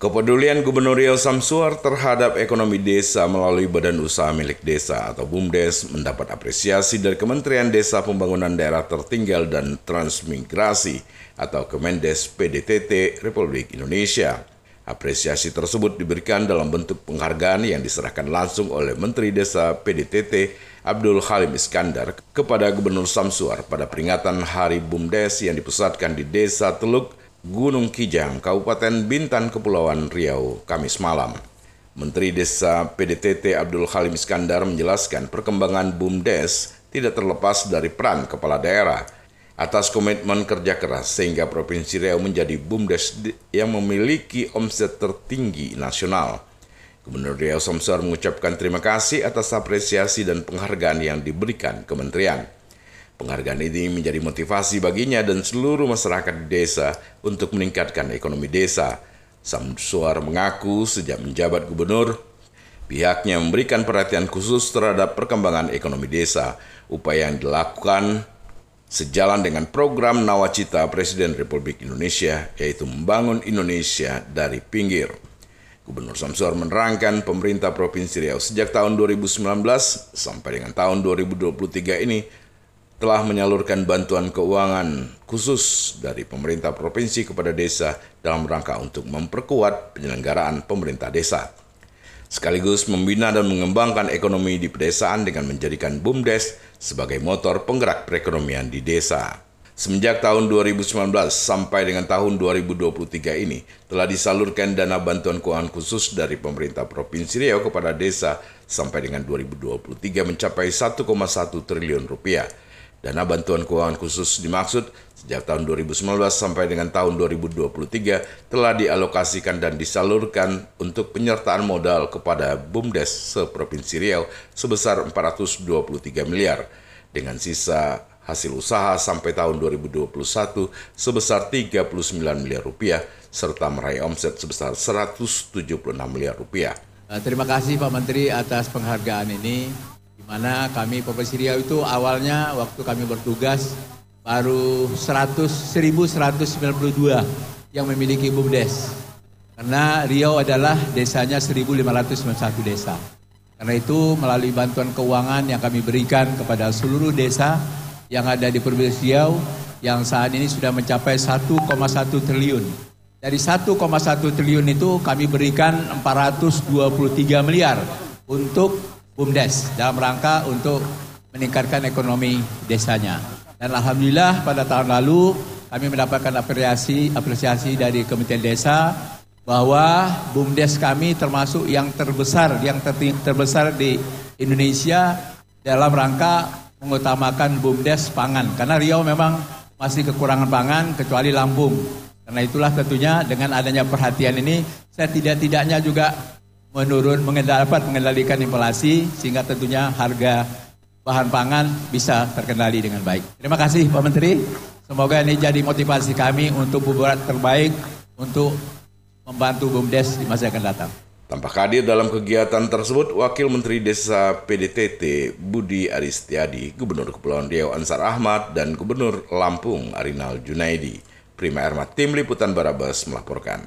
Kepedulian Gubernur Riau Samsuar terhadap ekonomi desa melalui Badan Usaha Milik Desa atau BUMDes mendapat apresiasi dari Kementerian Desa Pembangunan Daerah Tertinggal dan Transmigrasi atau Kemendes PDTT Republik Indonesia. Apresiasi tersebut diberikan dalam bentuk penghargaan yang diserahkan langsung oleh Menteri Desa PDTT Abdul Halim Iskandar kepada Gubernur Samsuar pada peringatan Hari BUMDes yang dipusatkan di Desa Teluk Gunung Kijang, Kabupaten Bintan, Kepulauan Riau, Kamis malam. Menteri Desa PDTT Abdul Halim Iskandar menjelaskan perkembangan BUMDes tidak terlepas dari peran kepala daerah atas komitmen kerja keras sehingga Provinsi Riau menjadi BUMDes yang memiliki omset tertinggi nasional. Gubernur Riau Samsar mengucapkan terima kasih atas apresiasi dan penghargaan yang diberikan kementerian. Penghargaan ini menjadi motivasi baginya dan seluruh masyarakat desa untuk meningkatkan ekonomi desa. Samsuar mengaku sejak menjabat gubernur, pihaknya memberikan perhatian khusus terhadap perkembangan ekonomi desa. Upaya yang dilakukan sejalan dengan program Nawacita Presiden Republik Indonesia, yaitu membangun Indonesia dari pinggir. Gubernur Samsuar menerangkan pemerintah Provinsi Riau sejak tahun 2019 sampai dengan tahun 2023 ini telah menyalurkan bantuan keuangan khusus dari pemerintah provinsi kepada desa dalam rangka untuk memperkuat penyelenggaraan pemerintah desa. Sekaligus membina dan mengembangkan ekonomi di pedesaan dengan menjadikan BUMDes sebagai motor penggerak perekonomian di desa. Semenjak tahun 2019 sampai dengan tahun 2023 ini telah disalurkan dana bantuan keuangan khusus dari pemerintah Provinsi Riau kepada desa sampai dengan 2023 mencapai 1,1 triliun rupiah Dana bantuan keuangan khusus dimaksud sejak tahun 2019 sampai dengan tahun 2023 telah dialokasikan dan disalurkan untuk penyertaan modal kepada BUMDes se-Provinsi Riau sebesar 423 miliar dengan sisa hasil usaha sampai tahun 2021 sebesar 39 miliar rupiah serta meraih omset sebesar 176 miliar rupiah. Terima kasih Pak Menteri atas penghargaan ini mana kami Provinsi Riau itu awalnya waktu kami bertugas baru 100 1192 yang memiliki BUMDes. Karena Riau adalah desanya 1591 desa. Karena itu melalui bantuan keuangan yang kami berikan kepada seluruh desa yang ada di Provinsi Riau yang saat ini sudah mencapai 1,1 triliun. Dari 1,1 triliun itu kami berikan 423 miliar untuk BUMDes dalam rangka untuk meningkatkan ekonomi desanya. Dan alhamdulillah pada tahun lalu kami mendapatkan apresiasi apresiasi dari Kementerian Desa bahwa BUMDes kami termasuk yang terbesar yang ter terbesar di Indonesia dalam rangka mengutamakan BUMDes pangan karena Riau memang masih kekurangan pangan kecuali Lampung. Karena itulah tentunya dengan adanya perhatian ini saya tidak-tidaknya juga menurun dapat mengendalikan inflasi sehingga tentunya harga bahan pangan bisa terkendali dengan baik. Terima kasih Pak Menteri. Semoga ini jadi motivasi kami untuk berbuat terbaik untuk membantu BUMDes di masa yang akan datang. Tampak hadir dalam kegiatan tersebut Wakil Menteri Desa PDTT Budi Aristiadi, Gubernur Kepulauan Riau Ansar Ahmad, dan Gubernur Lampung Arinal Junaidi. Prima Erma Tim Liputan Barabas melaporkan.